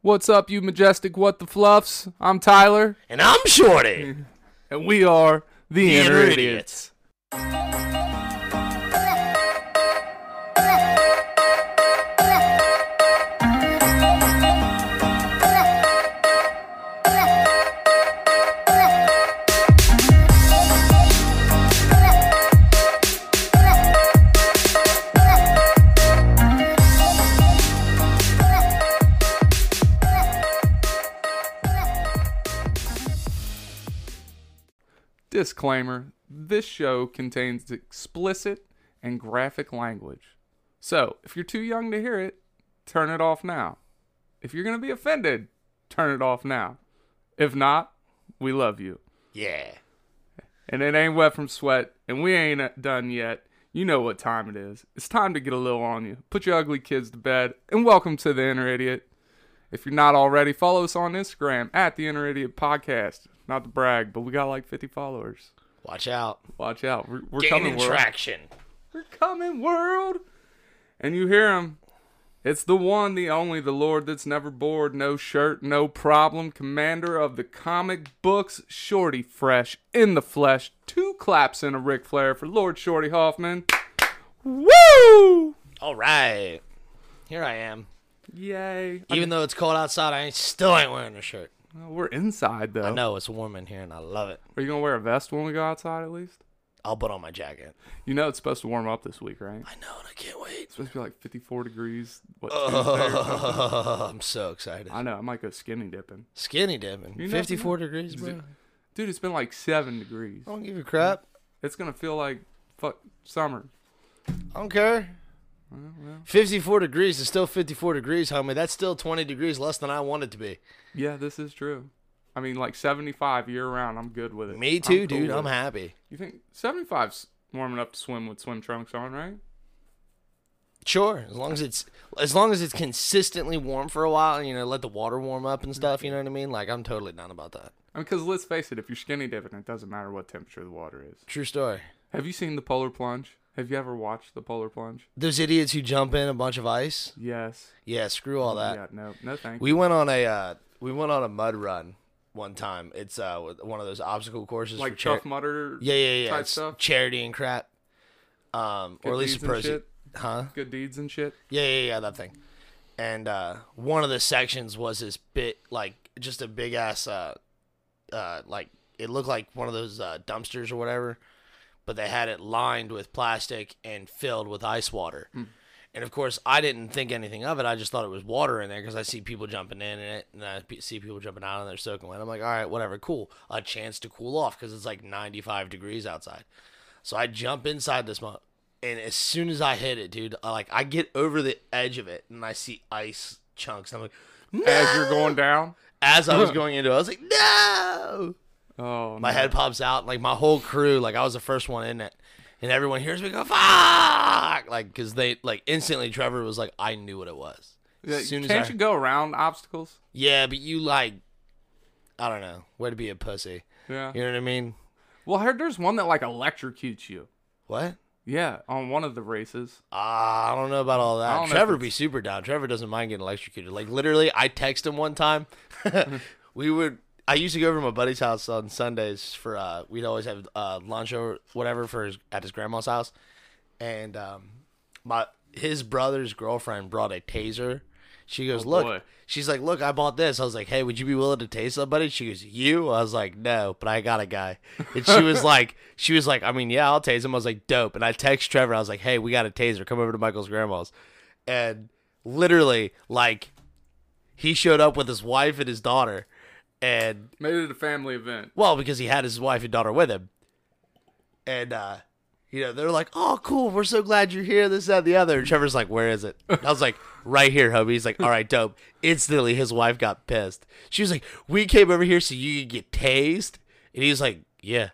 What's up, you majestic what the fluffs? I'm Tyler, And I'm Shorty. and we are the, The Inner Inner Idiots. Disclaimer this show contains explicit and graphic language. So, if you're too young to hear it, turn it off now. If you're going to be offended, turn it off now. If not, we love you. Yeah. And it ain't wet from sweat, and we ain't done yet. You know what time it is. It's time to get a little on you. Put your ugly kids to bed, and welcome to the Inner Idiot. If you're not already, follow us on Instagram at the Inner Idiot Podcast. Not to brag, but we got like 50 followers. Watch out. Watch out. We're, we're Gaining coming, world. traction. We're coming, world. And you hear him. It's the one, the only, the Lord that's never bored, no shirt, no problem, commander of the comic books, Shorty Fresh in the flesh. Two claps and a Ric Flair for Lord Shorty Hoffman. Woo! All right. Here I am. Yay. Even though it's cold outside, I ain't, still ain't wearing a shirt. Well, we're inside, though. I know it's warm in here and I love it. Are you to wear a vest when we go outside at least? I'll put on my jacket. You know it's supposed to warm up this week, right? I know and I can't wait. It's supposed to be like 54 degrees. What? Oh, I'm so excited. I know. I might go skinny dipping. Skinny dipping. You never 54 degrees, bro. Dude, it's been like 7 degrees. I don't give a crap. It's gonna feel like fuck summer. I don't care. Well, well, 54 degrees is still 54 degrees, homie. That's still 20 degrees less than I want it to be. yeah, this is true. I mean, like 75 year round, I'm good with it. Me too, I'm dude. I'm happy. You think 75's warm enough to swim with swim trunks on, right? Sure, as long as it's as long as it's consistently warm for a while, you know, let the water warm up and stuff. You know what I mean? Like I'm totally down about that. I mean, because let's face it, if you're skinny dipping, it doesn't matter what temperature the water is. True story. Have you seen the polar plunge? Have you ever watched the polar plunge? Those idiots who jump in a bunch of ice. Yes. Yeah, screw all that. Yeah, no, no thanks. We went on a uh, we went on a mud run one time. It's uh one of those obstacle courses like for char- Tough Mudder. Yeah, yeah, yeah. type It's stuff? charity and crap. Um, Good or at least and pros. shit? Huh? Good deeds and shit. Yeah, yeah, yeah, that thing. And uh, one of the sections was this bit, like just a big ass, uh, uh, like it looked like one of those uh, dumpsters or whatever, but they had it lined with plastic and filled with ice water. Hmm. And of course, I didn't think anything of it. I just thought it was water in there because I see people jumping in it, and I see people jumping out, and they're soaking wet. I'm like, all right, whatever, cool. A chance to cool off because it's like 95 degrees outside. So I jump inside this mud, and as soon as I hit it, dude, I, like I get over the edge of it, and I see ice chunks. I'm like, no! As you're going down. As I was going into it, I was like, no! Oh, My no. head pops out, like my whole crew, like I was the first one in it, and everyone hears me go, fuck! Like, because they, like, instantly, Trevor was like, I knew what it was. Yeah, As soon Can't I, you go around obstacles? yeah, but you like, I don't know, way to be a pussy. Yeah. You know what I mean? Well, I heard there's one that like electrocutes you. What? Yeah, on one of the races. Ah, I don't know about all that. don't know if Trevor be super down. Trevor doesn't mind getting electrocuted. Like literally, I text him one time. we would. I used to go over to my buddy's house on Sundays for. uh We'd always have uh, lunch or whatever for his, at his grandma's house, and um, my his brother's girlfriend brought a taser. She goes, Oh, look. boy. She's like, look, I bought this. I was like, hey, would you be willing to tase somebody? She goes, you? I was like, no, but I got a guy. And she was like, she was like, I mean, yeah, I'll tase him. I was like, dope. And I text Trevor. I was like, hey, we got a taser. Come over to Michael's grandma's. And literally, like, he showed up with his wife and his daughter. And Made it a family event. well, because he had his wife and daughter with him. And uh, you know, they're like, "Oh, cool! We're so glad you're here." This, that, and the other. And Trevor's like, "Where is it?" And I was like, "Right here, homie." He's like, "All right, dope." Instantly, his wife got pissed. She was like, "We came over here so you could get tased," and he was like, "Yeah."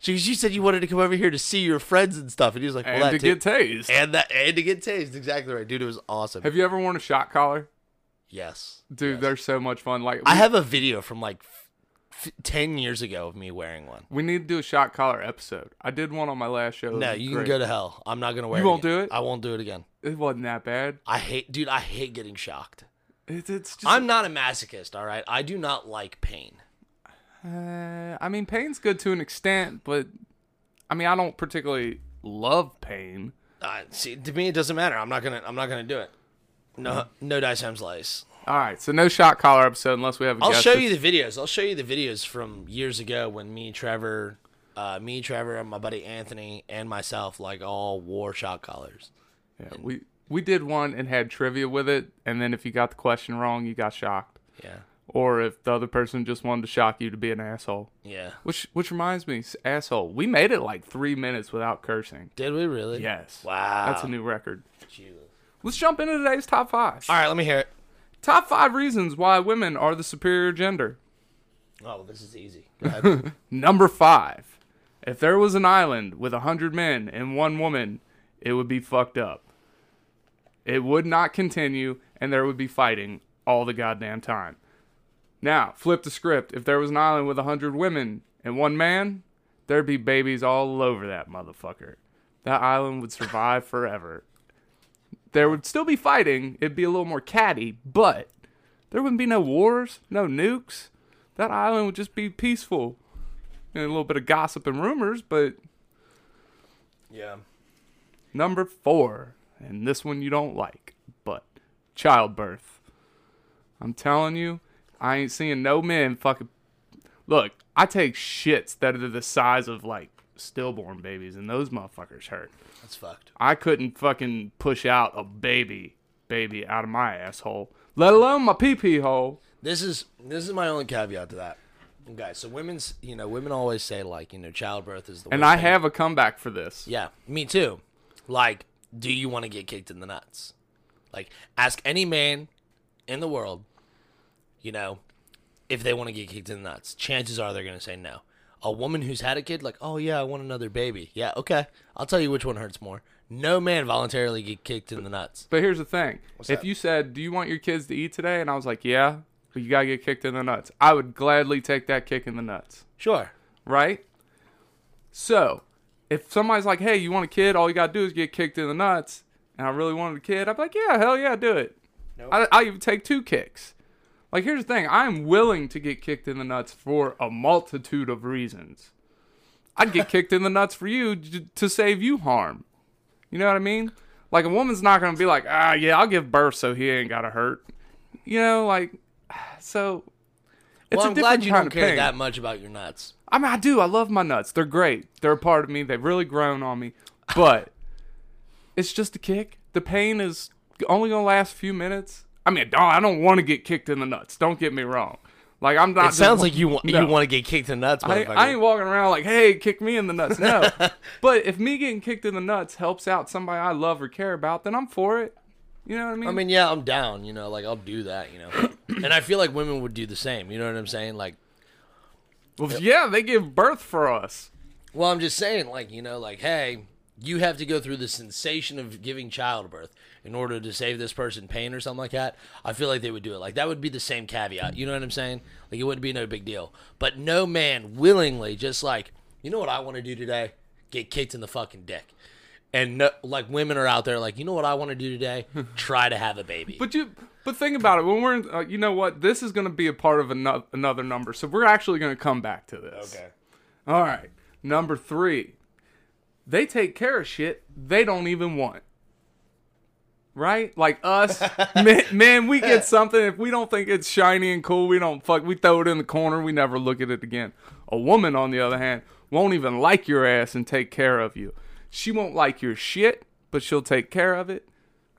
She "You said you wanted to come over here to see your friends and stuff," and he was like, And "Well, to that too." get tased. and that and to get tased." Exactly right, dude. It was awesome. Have you ever worn a shot collar? Yes, Dude, Yes. they're so much fun. Like I have a video from like f- f- ten years ago of me wearing one. we need to do a shot collar episode. I did one on my last show. No, you great. can go to hell. I'm not gonna wear. You it won't again. do it? I won't do it again. It wasn't that bad. I hate, dude. I hate getting shocked. It's, it's just. I'm not a masochist, all right? I do not like pain. Uh, I mean, pain's good to an extent, but I mean, I don't particularly love pain. Uh, see, to me, it doesn't matter. I'm not gonna. I'm not gonna do it. No, no dice times lice. All right, so no shot collar episode unless we have. A I'll show you the videos. I'll show you the videos from years ago when me, Trevor, uh, me, Trevor, and my buddy Anthony, and myself, like all wore shock collars. Yeah, we we did one and had trivia with it, and then if you got the question wrong, you got shocked, Yeah, or if the other person just wanted to shock you to be an asshole. yeah. Which which reminds me, asshole. We made it like three minutes without cursing. Did we really? Yes. Wow. That's a new record. Jesus. Let's jump into today's top five. All right, let me hear it. Top five reasons why women are the superior gender. Oh, this is easy. Number five. If there was an island with a hundred men and one woman, it would be fucked up. It would not continue, and there would be fighting all the goddamn time. Now, flip the script. If there was an island with a hundred women and one man, there'd be babies all over that motherfucker. That island would survive forever. There would still be fighting. It'd be a little more catty, but there wouldn't be no wars, no nukes. That island would just be peaceful and a little bit of gossip and rumors, but yeah. number four, and this one you don't like, but childbirth. I'm telling you, I ain't seeing no men fucking. Look, I take shits that are the size of like stillborn babies, and those motherfuckers hurt. That's fucked. I couldn't fucking push out a baby, baby out of my asshole, let alone my pee pee hole. This is this is my only caveat to that. Okay, so women's, you know, women always say like, you know, childbirth is the And I thing. have a comeback for this. Yeah, me too. Like, do you want to get kicked in the nuts? Like, ask any man in the world, you know, if they want to get kicked in the nuts. Chances are they're going to say no. A woman who's had a kid, like, oh yeah, I want another baby. Yeah, okay. I'll tell you which one hurts more. No man voluntarily get kicked in the nuts. But here's the thing: if that? you said, "Do you want your kids to eat today?" and I was like, "Yeah," but you gotta get kicked in the nuts. I would gladly take that kick in the nuts, Sure. right? So, if somebody's like, "Hey, you want a kid? All you gotta do is get kicked in the nuts," and I really wanted a kid, I'd be like, "Yeah, hell yeah, do it." Nope. I I even take two kicks. Like, here's the thing: I'm willing to get kicked in the nuts for a multitude of reasons. I'd get kicked in the nuts for you to save you harm. You know what I mean? Like a woman's not gonna be like, ah, yeah, I'll give birth so he ain't gotta hurt. You know, like, so. It's well, I'm glad you don't care pain. that much about your nuts. I mean, I do. I love my nuts. They're great. They're a part of me. They've really grown on me. But it's just a kick. The pain is only gonna last a few minutes. I mean, I don't want to get kicked in the nuts. Don't get me wrong. Like I'm not. It sounds like you want No. you want to get kicked in the nuts, I. I ain't walking around like, hey, kick me in the nuts. No. but if me getting kicked in the nuts helps out somebody I love or care about, then I'm for it. You know what I mean? I mean, yeah, I'm down. You know, like I'll do that. You know, and I feel like women would do the same. You know what I'm saying? Like, well, yeah, they give birth for us. well, I'm just saying, like, you know, like, hey, you have to go through the sensation of giving childbirth in order to save this person pain or something like that. I feel like they would do it. Like that would be the same caveat. You know what I'm saying? Like it wouldn't be no big deal. But no man willingly just like, you know what I want to do today? Get kicked in the fucking dick. And no, like women are out there like, you know what I want to do today? Try to have a baby. But you, but think about it. When we're, in, uh, you know what? This is going to be a part of ano- another number, so we're actually going to come back to this. Okay. All right. Number three, they take care of shit they don't even want. Right? Like us, man, we get something. If we don't think it's shiny and cool, we don't fuck. We throw it in the corner. We never look at it again. A woman, on the other hand, won't even like your ass and take care of you. She won't like your shit, but she'll take care of it.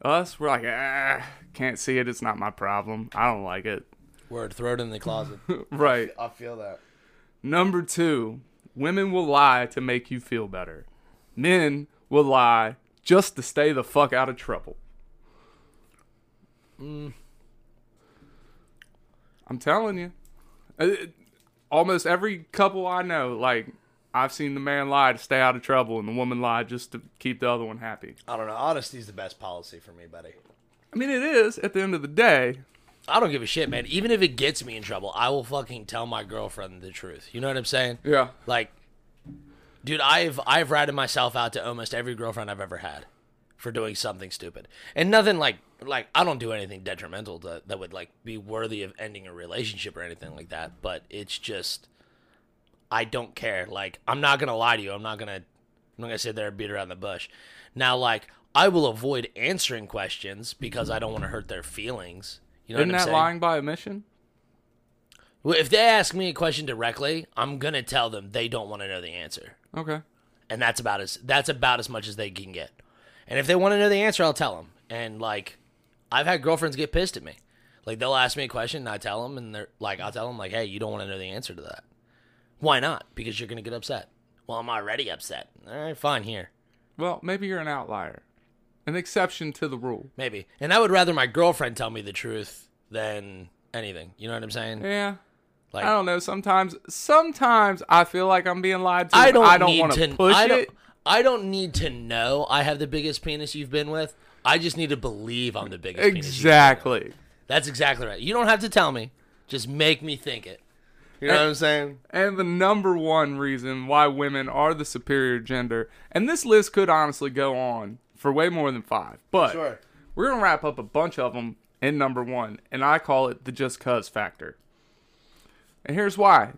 Us, we're like, ah, can't see it. It's not my problem. I don't like it. Word, throw it in the closet. Right. I feel that. Number two, women will lie to make you feel better. Men will lie just to stay the fuck out of trouble. I'm telling you. Uh, Almost every couple I know, like, I've seen the man lie to stay out of trouble and the woman lie just to keep the other one happy. I don't know. Honesty's the best policy for me, buddy. I mean, it is at the end of the day. I don't give a shit, man. Even if it gets me in trouble, I will fucking tell my girlfriend the truth. You know what I'm saying? Yeah. Like, dude, I've I've ratted myself out to almost every girlfriend I've ever had. for doing something stupid. And nothing like like I don't do anything detrimental to, that would like be worthy of ending a relationship or anything like that, but it's just I don't care. Like I'm not going to lie to you. I'm not going to I'm not to sit there and beat around the bush. Now like I will avoid answering questions because I don't want to hurt their feelings. You know Isn't what I'm that saying? lying by omission? If they ask me a question directly, I'm gonna tell them they don't want to know the answer, Okay. and that's about as that's about as much as they can get. And if they want to know the answer, I'll tell them. And like, I've had girlfriends get pissed at me. Like they'll ask me a question, and I tell them, and they're like, I'll tell them like, hey, you don't want to know the answer to that. Why not? Because you're gonna get upset. Well, I'm already upset. All right, fine here. Well, maybe you're an outlier, an exception to the rule. Maybe. And I would rather my girlfriend tell me the truth than anything. You know what I'm saying? Yeah. Like I don't know. Sometimes, sometimes I feel like I'm being lied to. I don't, I don't need want to to push I don't, it. I don't need to know I have the biggest penis you've been with. I just need to believe I'm the biggest penis. you've been with. Exactly. That's exactly right. You don't have to tell me. Just make me think it. You know what I'm saying? And the number one reason why women are the superior gender, and this list could honestly go on for way more than five, but Sure. we're gonna wrap up a bunch of them in number one, and I call it the just cuz factor. And here's why.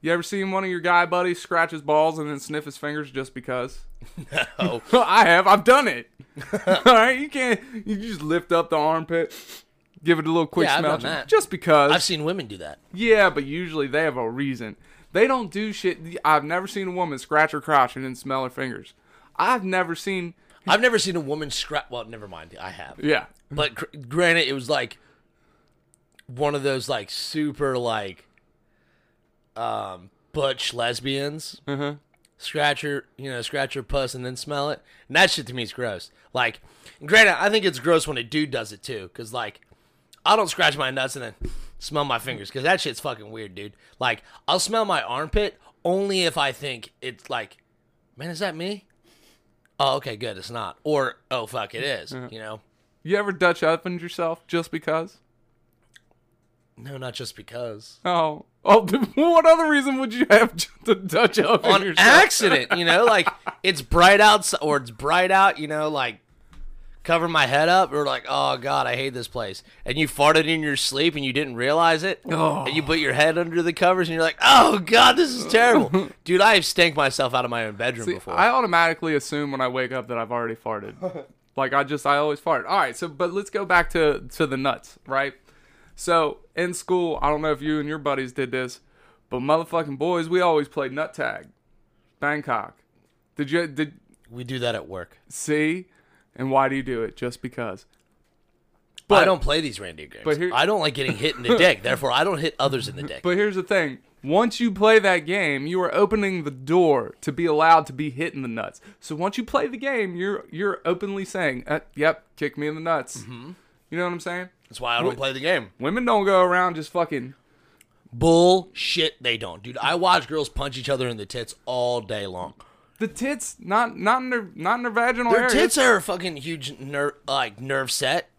You ever seen one of your guy buddies scratch his balls and then sniff his fingers just because? No. I have. I've done it. All right, you can't. You just lift up the armpit, give it a little quick Yeah, I've smell, done that. just because. I've seen women do that. Yeah, but usually they have a reason. They don't do shit. I've never seen a woman scratch her crotch and then smell her fingers. I've never seen. I've never seen a woman scratch. Well, never mind. I have. Yeah. But gr- granted, it was like one of those like super like um butch lesbians. Uh-huh. Scratch her, you know, scratch her puss and then smell it. And that shit to me is gross. Like, granted, I think it's gross when a dude does it too. Cause like, I don't scratch my nuts and then smell my fingers. Cause that shit's fucking weird, dude. Like, I'll smell my armpit only if I think it's like, man, is that me? Oh, okay, good. It's not. Or, oh, fuck, it is, You know? You ever Dutch ovened yourself just because? No, not just because. Oh. Oh, what other reason would you have to Dutch oven On yourself? accident, you know, like it's bright out or it's bright out, you know, like cover my head up or like, oh god, I hate this place. And you farted in your sleep and you didn't realize it. Oh. And you put your head under the covers and you're like, oh god, this is terrible. Dude, I have stank myself out of my own bedroom See, before. I automatically assume when I wake up that I've already farted. like I just I always fart. All right, so but let's go back to to the nuts, right? So in school, I don't know if you and your buddies did this, but motherfucking boys, we always played nut tag, Bangkok. Did you did we do that at work. see? And why do you do it? Just because? But I don't play these reindeer games. but here- I don't like getting hit in the dick. Therefore, I don't hit others in the dick. But here's the thing. Once you play that game, you are opening the door to be allowed to be hit in the nuts. So once you play the game, you're you're openly saying, uh, "Yep, kick me in the nuts." Mm-hmm. You know what I'm saying? That's why I don't play the game. Women don't go around just fucking. Bullshit, they don't, dude. I watch girls punch each other in the tits all day long. The tits, not not in their not in their vaginal Their areas. tits are a fucking huge nerve, like nerve set.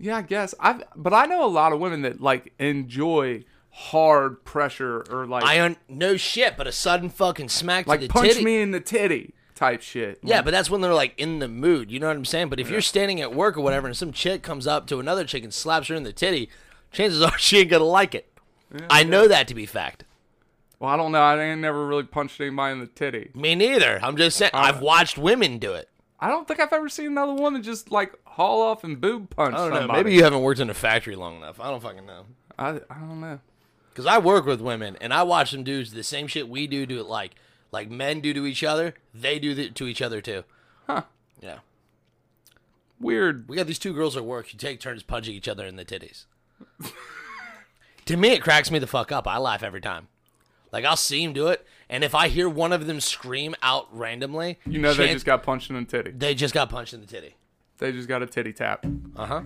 Yeah, I guess. I've, but I know a lot of women that like enjoy hard pressure or like I un- no shit, but a sudden fucking smack like to the punch titty. me in the titty type shit. Yeah, but that's when they're like in the mood. You know what I'm saying? But if you're standing at work or whatever, and some chick comes up to another chick and slaps her in the titty, chances are she ain't gonna like it. I know that to be fact. Well, I don't know. I ain't never really punched anybody in the titty. Me neither. I'm just saying. I've watched women do it. I don't think I've ever seen another woman just like haul off and boob punch I don't know. somebody. Maybe you haven't worked in a factory long enough. I don't fucking know. I I don't know. Because I work with women and I watch them do the same shit we do to it like like men do to each other. They do it to each other too. Huh. Yeah. Weird. We got these two girls at work who take turns punching each other in the titties. to me, it cracks me the fuck up. I laugh every time. Like I'll see them do it, and if I hear one of them scream out randomly, You know they just got punched in the titty. they just got punched in the titty. They just got a titty tap. Uh huh.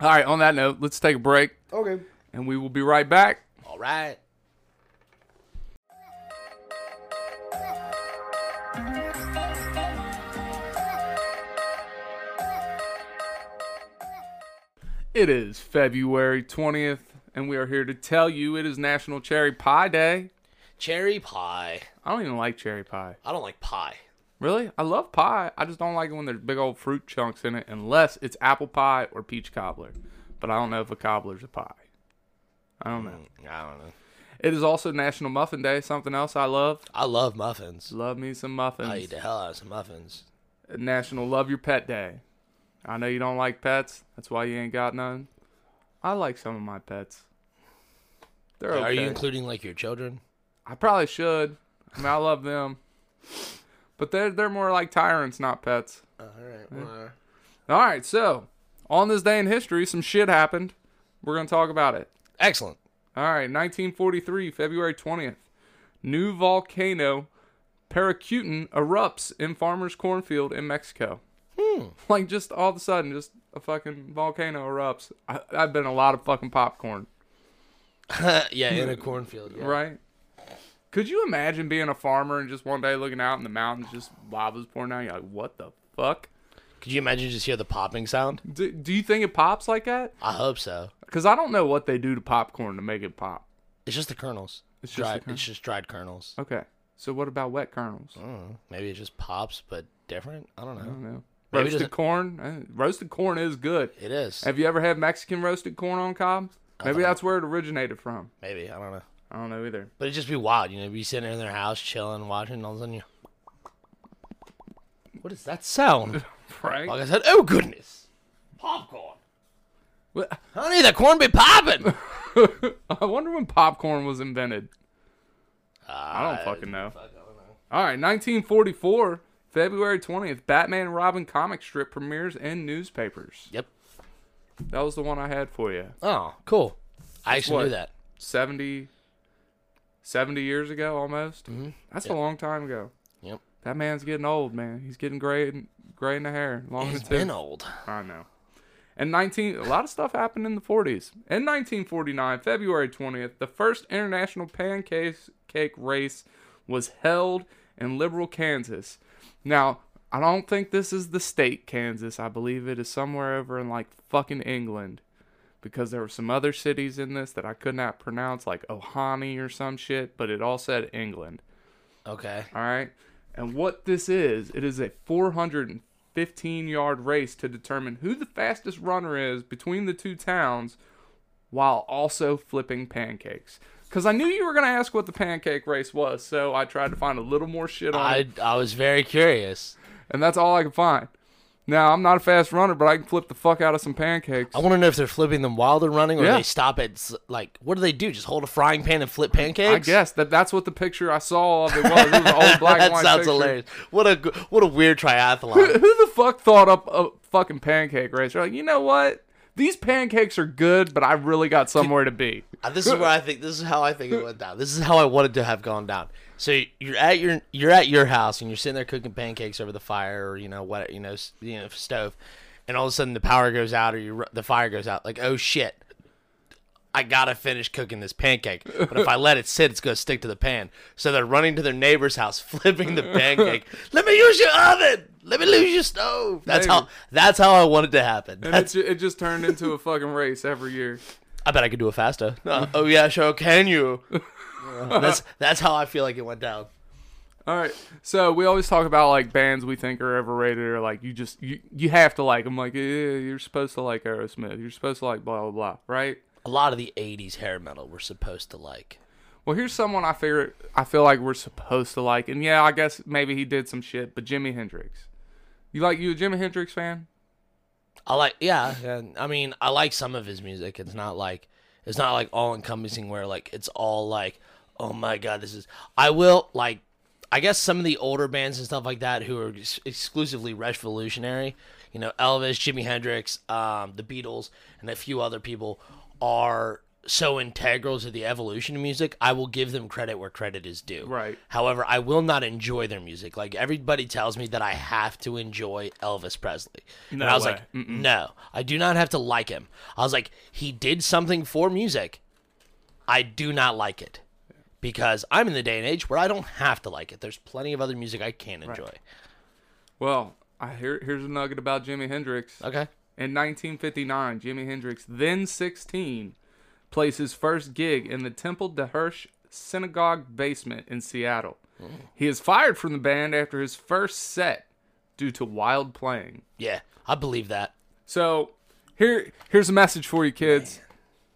All right. On that note, let's take a break, Okay. and we will be right back. All right. It is February twentieth, and we are here to tell you it is National Cherry Pie Day. Cherry pie. I don't even like cherry pie. I don't like pie. Really? I love pie. I just don't like it when there's big old fruit chunks in it unless it's apple pie or peach cobbler. But I don't know if a cobbler's a pie. I don't know. Mm, I don't know. It is also National Muffin Day, something else I love. I love muffins. Love me some muffins. I eat the hell out of some muffins. National Love Your Pet Day. I know you don't like pets. That's why you ain't got none. I like some of my pets. They're okay. Are you including like your children? I probably should. I mean, I love them, but they're they're more like tyrants, not pets. Uh, all right. Well, uh, All right, so on this day in history, some shit happened. We're gonna talk about it. excellent. All right, 1943, February 20th, new volcano Paricutin erupts in farmer's cornfield in Mexico. Hmm. Like just all of a sudden, just a fucking volcano erupts. I, I've been a lot of fucking popcorn, yeah, in a cornfield. Yeah. right? Could you imagine being a farmer and just one day looking out in the mountains, just lava's pouring out? You're like, what the fuck? Could you imagine just hear the popping sound? Do, do you think it pops like that? I hope so. Because I don't know what they do to popcorn to make it pop. It's just the kernels. It's just the dried. kernels. It's just dried kernels. Okay, so what about wet kernels? I don't know. Maybe it just pops, but different. I don't know. I don't know. Maybe Roasted corn. eh, Roasted corn is good. It is. Have you ever had Mexican roasted corn on cob? Maybe don't that's where it originated from. Maybe I don't know. I don't know either. But it'd just be wild, you know, be sitting in their house chilling, watching, all of a sudden you. What is that sound? Right? like I said, oh goodness, popcorn. What- Honey, the corn be popping. I wonder when popcorn was invented. I don't fucking know. All right, 1944, February 20th, Batman Robin comic strip premieres in newspapers. Yep. That was the one I had for you. Oh, cool. I actually what? knew that. 70, 70 years ago almost. Mhm. That's a long time ago. Yep. That man's getting old, man. He's getting gray and gray in the hair. Long He's been old. I know. And 19, a lot of stuff happened in the 40s. In 1949, February 20th, the first international pancake cake race was held in Liberal, Kansas. Now, I don't think this is the state Kansas. I believe it is somewhere over in like fucking England. Because there were some other cities in this that I could not pronounce, like Ohani or some shit, but it all said England. Okay. All right. And what this is, it is a 415 yard race to determine who the fastest runner is between the two towns while also flipping pancakes. Because I knew you were going to ask what the pancake race was, so I tried to find a little more shit on it, I I was very curious. and that's all I could find. Now, I'm not a fast runner, but I can flip the fuck out of some pancakes. I want to know if they're flipping them while they're running, or Yeah. they stop at like what do they do? Just hold a frying pan and flip pancakes? I guess that that's what the picture I saw of it was. It was an old black and that sounds picture. hilarious. What a, what a weird Who, triathlon. who the fuck thought up a fucking pancake race? They're like, you know what? These pancakes are good, but I really got somewhere to be. This is where I think this is how I think it went down. This is how I wanted to have gone down. So you're at your you're at your house and you're sitting there cooking pancakes over the fire or you know what you know you know stove, and all of a sudden the power goes out or you the fire goes out. Like oh shit, I gotta finish cooking this pancake. But if I let it sit, it's gonna stick to the pan. So they're running to their neighbor's house, flipping the pancake. let me use your oven. Let me use your stove. That's how that's how I wanted it to happen. And it, it just turned into a fucking race every year. I bet I could do it faster. Uh, oh yeah, sure can you. That's that's how I feel like it went down. All right. So we always talk about like bands we think are overrated or like you just you, you have to like them. Like yeah, you're supposed to like Aerosmith. You're supposed to like blah blah blah. Right. A lot of the '80s hair metal we're supposed to like. Well, here's someone I figure I feel like we're supposed to like, and yeah, I guess maybe he did some shit, but Jimi Hendrix. You like you a Jimi Hendrix fan? I like, yeah, and I mean, I like some of his music. It's not like it's not like all encompassing where like it's all like, oh my god, this is. I will like, I guess some of the older bands and stuff like that who are ex- exclusively revolutionary, you know, Elvis, Jimi Hendrix, um, the Beatles, and a few other people are so integral to the evolution of music. I will give them credit where credit is due. Right. However, I will not enjoy their music. Like everybody tells me that I have to enjoy Elvis Presley. and No I was way. like, no, I do not have to like him. I was like, he did something for music. I do not like it. Because I'm in the day and age where I don't have to like it. There's plenty of other music I can enjoy. Well, I hear here's a nugget about Jimi Hendrix. Okay. In 1959, Jimi Hendrix, then 16, plays his first gig in the Temple de Hirsch Synagogue basement in Seattle. Oh. He is fired from the band after his first set due to wild playing. Yeah, I believe that. So here, here's a message for you kids.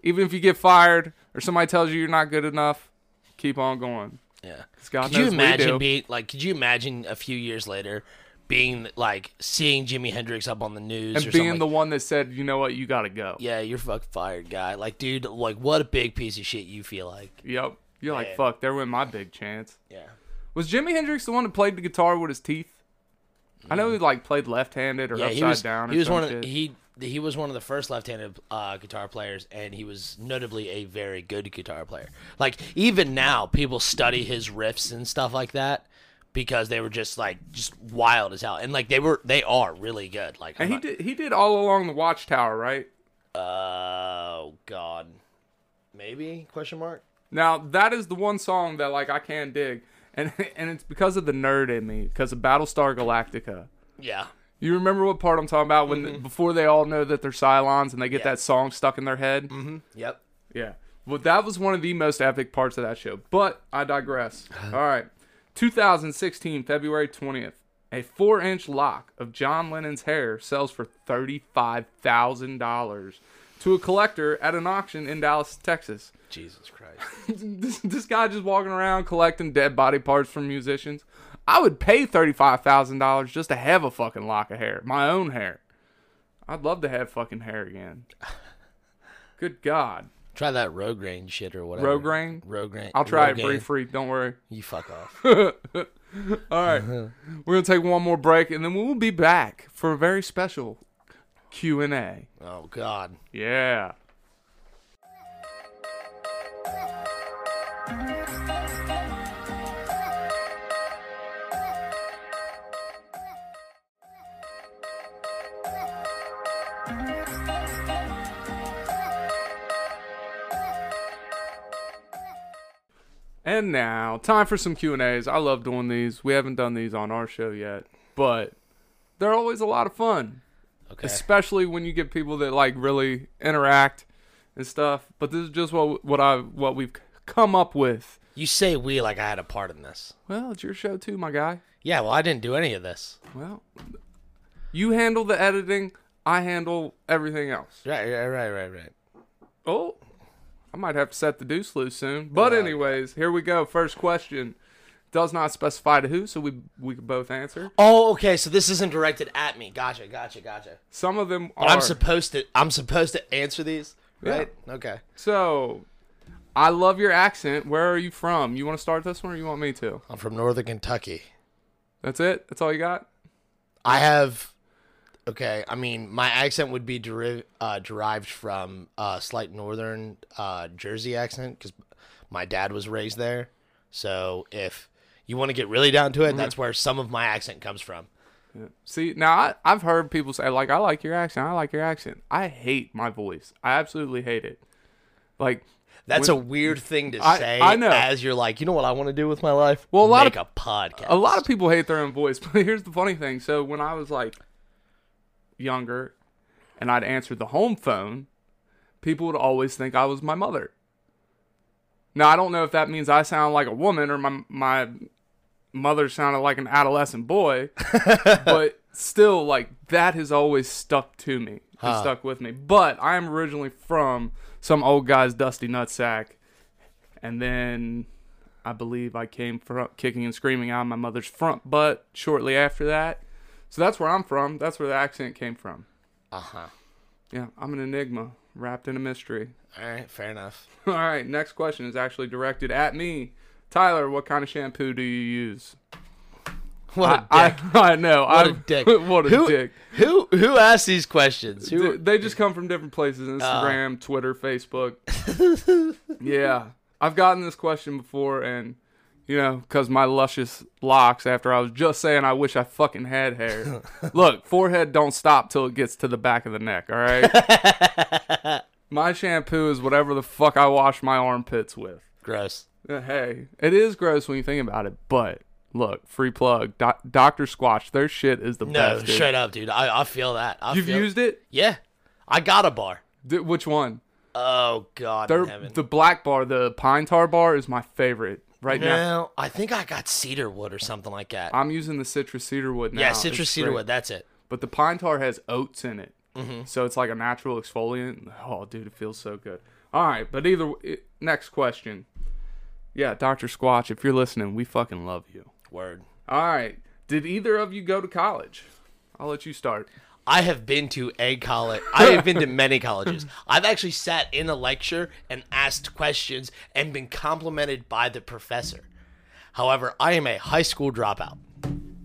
Even if you get fired or somebody tells you you're not good enough, keep on going. Yeah. God Could you imagine being like? Could you imagine a few years later being like seeing Jimi Hendrix up on the news and being the one that said, you know what, you gotta go. yeah, you're fucking fired, guy. Like, dude, like what a big piece of shit you feel like. Yep. You're like, fuck, there went my big chance. Yeah. Was Jimi Hendrix the one that played the guitar with his teeth? I know he like played left-handed or Yeah, upside he was. down. Or he was one of the, he he was one of the first left-handed uh, guitar players, and he was notably a very good guitar player. Like even now, people study his riffs and stuff like that because they were just like just wild as hell, and like they were they are really good. Like and he did he did all along the Watchtower, right? not- Oh God, maybe question mark. Now that is the one song that like I can dig, and and it's because of the nerd in me, because of Battlestar Galactica. Yeah. You remember what part I'm talking about when before they all know that they're Cylons and they get Mm-hmm. Yeah. that song stuck in their head? Mm-hmm. Yep. Yeah. Well, that was one of the most epic parts of that show. But I digress. All right. 2016, February 20th. A four inch lock of John Lennon's hair sells for $35,000 to a collector at an auction in Dallas, Texas. Jesus Christ. this, this guy just walking around collecting dead body parts from musicians. I would pay $35,000 just to have a fucking lock of hair, my own hair. I'd love to have fucking hair again. Good God. Try that Rogaine shit or whatever. Rogaine? Rogaine. I'll try it Rogaine. free free. Don't worry. You fuck off. All right. We're going to take one more break and then we'll be back for a very special Q&A. oh God. Yeah. And now, time for some Q&As. I love doing these. We haven't done these on our show yet, but they're always a lot of fun Okay. especially when you get people that like really interact and stuff. But this is just what what I what we've come up with. You say we like I had a part in this. Well, it's your show too, my guy. Yeah, well, I didn't do any of this. Well, you handle the editing. I handle everything else. Right, right, right, right, right. Oh, I might have to set the deuce loose soon. But anyways, here we go. First question does not specify to who, so we we can both answer. Oh, okay. So this isn't directed at me. Gotcha, gotcha, gotcha. Some of them are. I'm supposed to. I'm supposed to answer these, right? Okay. so, I love your accent. Where are you from? You want to start this one, or you want me to? I'm from Northern Kentucky. That's it. That's all you got. I have. Okay, I mean, my accent would be deri- uh, derived from a slight northern uh, Jersey accent because my dad was raised there. So if you want to get really down to it, that's where some of my accent comes from. See, now I, I've heard people say like, "I like your accent. I like your accent." I hate my voice. I absolutely hate it. Like, That's When- a weird thing to I- say. I know. As you're like, you know what I want to do with my life? Well, a lot Make of- a podcast. a lot of people hate their own voice, but here's the funny thing. So when I was like younger, and I'd answer the home phone, people would always think I was my mother. Now I don't know if that means I sound like a woman or my my mother sounded like an adolescent boy, but still, like that has always stuck to me Huh. stuck with me. But I am originally from some old guy's dusty nutsack, and then I believe I came from kicking and screaming out of my mother's front butt shortly after that. So that's where I'm from. That's where the accent came from. Uh huh. Yeah, I'm an enigma wrapped in a mystery. All right, fair enough. All right, next question is actually directed at me. Tyler, what kind of shampoo do you use? What a I, dick. I, I know. What a dick. what a Who- dick. who who asked these questions? Who? They just come from different places Instagram, Twitter, Facebook. yeah. I've gotten this question before, and, you know, because my luscious locks after I was just saying I wish I fucking had hair. Look, forehead don't stop till it gets to the back of the neck, all right? my shampoo is whatever the fuck I wash my armpits with. Gross. Uh, Hey, it is gross when you think about it, but look, free plug. Dr. Squatch, their shit is the No, best. dude. straight up, dude. I, I feel that. I You've feel, used it? Yeah, I got a bar. D- which one? Oh God, in They're, heaven. the black bar, the pine tar bar, is my favorite right now. No, I think I got cedarwood or something like that. I'm using the citrus cedarwood now. yeah, It's citrus great. cedarwood. That's it. But the pine tar has oats in it. Mm-hmm. So it's like a natural exfoliant. Oh, dude, it feels so good. All right, but either it, next question. Yeah, Dr. Squatch, if you're listening, we fucking love you. Word. All right. Did either of you go to college? I'll let you start. I have been to a college. I have been to many colleges. I've actually sat in a lecture and asked questions and been complimented by the professor. However, I am a high school dropout.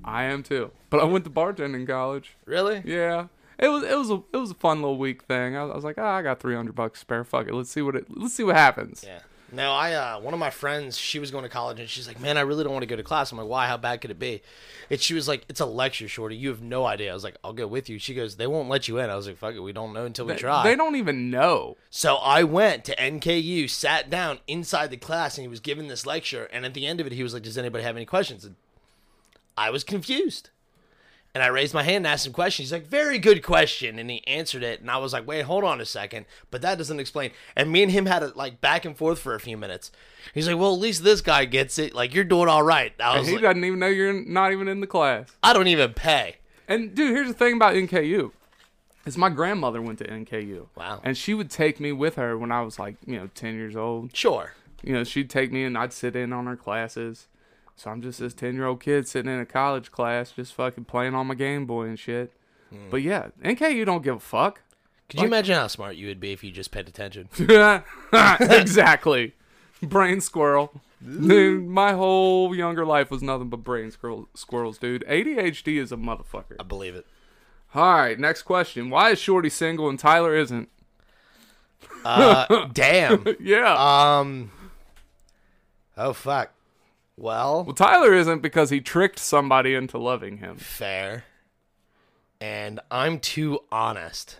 I am too. But I went to bartending college. Really? Yeah. It was it was a it was a fun little week thing. I, I was like, ah, I got three hundred bucks spare. Fuck it. Let's see what it let's see what happens. Yeah. No, I uh, one of my friends, she was going to college and she's like, "Man, I really don't want to go to class." I'm like, "Why? How bad could it be?" And she was like, "It's a lecture, shorty. You have no idea." I was like, "I'll go with you." She goes, "They won't let you in." I was like, "Fuck it, we don't know until we They- try." They don't even know. So I went to NKU, sat down inside the class, and he was giving this lecture. And at the end of it, he was like, "Does anybody have any questions?" And I was confused, and I raised my hand and asked him questions. He's like, "Very good question," and he answered it. And I was like, "Wait, hold on a second, but that doesn't explain." And me and him had it like back and forth for a few minutes. He's like, "Well, at least this guy gets it. Like you're doing all right." I was he like, doesn't even know you're not even in the class. "I don't even pay." And dude, here's the thing about NKU. Is my grandmother went to NKU. Wow. And she would take me with her when I was like, you know, 10 years old. Sure. You know, she'd take me and I'd sit in on her classes. So I'm just this 10 year old kid sitting in a college class just fucking playing on my Game Boy and shit. Hmm. But yeah, NKU don't give a fuck. Could you imagine how smart you would be if you just paid attention? exactly. Brain squirrel. Dude, my whole younger life was nothing but brain squirrel, squirrels, dude. ADHD is a motherfucker. I believe it. All right, next question. Why is Shorty single and Tyler isn't? Uh, damn. Yeah. Um. Oh fuck. Well, well, Tyler isn't because he tricked somebody into loving him. fair. And I'm too honest.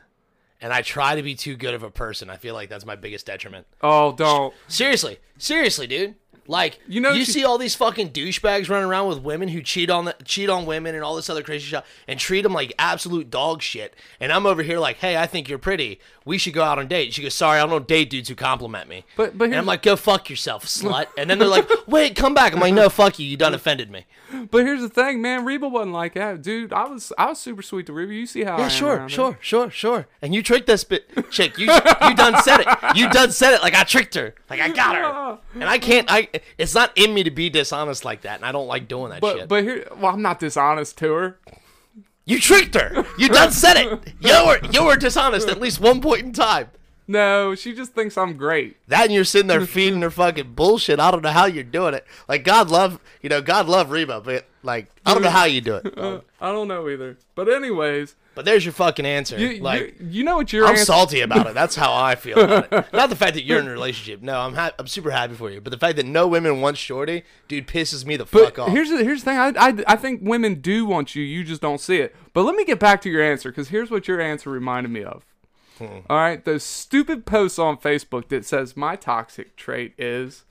And I try to be too good of a person. I feel like that's my biggest detriment. Oh, don't. Seriously, seriously, dude. Like You know you she- see all these fucking douchebags running around with women who cheat on the, cheat on women and all this other crazy shit and treat them like absolute dog shit. And I'm over here like, hey, I think you're pretty. We should go out on a date. She goes, sorry, I don't date dudes who compliment me. But- but and I'm like, go fuck yourself, slut. And then they're like, wait, come back. I'm like, no, fuck you. You done offended me. But here's the thing, man. Reba wasn't like that, dude. I was, I was super sweet to Reba. You see how? I Yeah, sure, sure, sure, sure. And you tricked this bit chick. You you done said it. You done said it like I tricked her. Like I got her. And I can't I it's not in me to be dishonest like that, and I don't like doing that But, shit. but here, well, I'm not dishonest to her. you tricked her. You done said it. You were you were dishonest at least one point in time. No, she just thinks I'm great. That and you're sitting there feeding her fucking bullshit. I don't know how you're doing it. Like God love you know, God love Reba, but like I don't know how you do it. I don't know either. But anyways, But there's your fucking answer. you, like you, you know what your I'm answer? salty about it. That's how I feel about it. Not the fact that you're in a relationship. No, I'm ha- I'm super happy for you. But the fact that no women want Shorty, dude, pisses me the But fuck off. here's the, here's the thing. I, I, I think women do want you. You just don't see it. But let me get back to your answer because here's what your answer reminded me of. Hmm. All right, those stupid posts on Facebook that says my toxic trait is,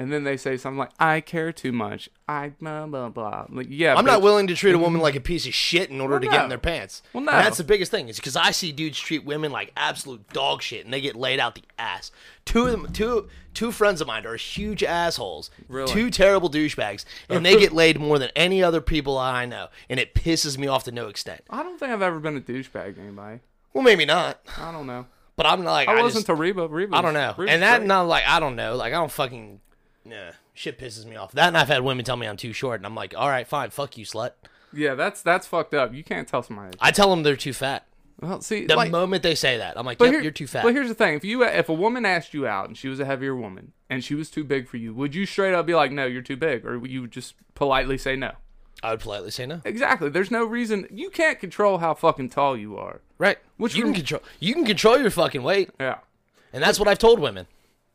and then they say something like I care too much. I blah blah blah. Like, yeah, I'm not willing to treat a woman like a piece of shit in order Well, to get in their pants. Well, And no. that's the biggest thing. Is because I see dudes treat women like absolute dog shit, and they get laid out the ass. Two of them, two two friends of mine are huge assholes. Really? Two terrible douchebags, and they get laid more than any other people I know, and it pisses me off to no extent. I don't think I've ever been a douchebag to anybody. Well, maybe not, I don't know. but I'm not like I, I wasn't just- to Reba. Reba. I don't know. and that, not like I don't know. Like I don't fucking. Nah, shit pisses me off. That and I've had women tell me I'm too short, and I'm like, all right, fine, fuck you, slut. Yeah, that's that's fucked up. You can't tell somebody. I tell them they're too fat. Well, see, The like, moment they say that, I'm like, yep, here- you're too fat. But here's the thing: if you if a woman asked you out and she was a heavier woman and she was too big for you, would you straight up be like, "No, you're too big," or would you just politely say no? I would politely say no. Exactly. There's no reason you can't control how fucking tall you are. Right. Which you can control. You can control your fucking weight, Yeah. and that's what I've told women.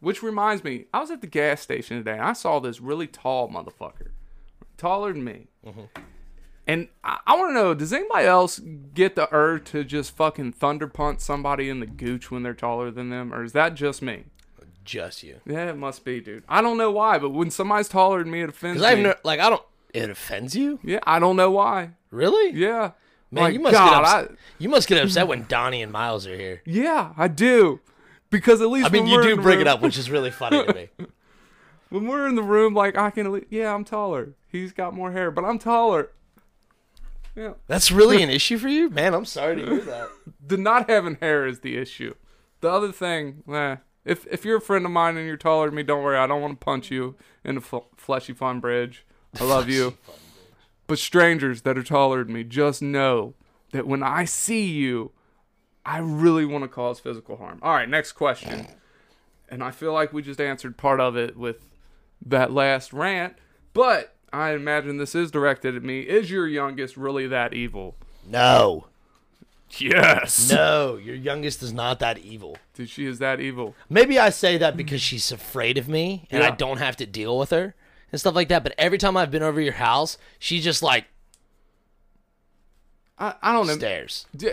Which reminds me, I was at the gas station today and I saw this really tall motherfucker, taller than me. Mm-hmm. And I, I want to know, does anybody else get the urge to just fucking thunder punt somebody in the gooch when they're taller than them, or is that just me? Just you. Yeah, it must be, dude. I don't know why, but when somebody's taller than me, it offends I've me. no, like I don't. It offends you, yeah, I don't know why. really? Yeah, Man, Like, you must God, get upset. I- You must get upset when Donnie and Miles are here. yeah, I do. Because at least I mean, you do bring it up, which is really funny to me. when we're in the room, like I can, yeah, I'm taller. He's got more hair, but I'm taller. Yeah, That's really an issue for you, man. I'm sorry to hear that. the not having hair is the issue. The other thing, eh, if if you're a friend of mine and you're taller than me, don't worry. I don't want to punch you in the fl- fleshy fun bridge. I love you. But strangers that are taller than me, just know that when I see you, I really want to cause physical harm. All right, next question. And I feel like we just answered part of it with that last rant, but I imagine this is directed at me. Is your youngest really that evil? No, Yes. no, your youngest is not that evil. Dude, she is that evil. Maybe I say that because she's afraid of me and I don't have to deal with her and stuff like that. But every time I've been over your house, she just like I, I don't know. Stairs. D-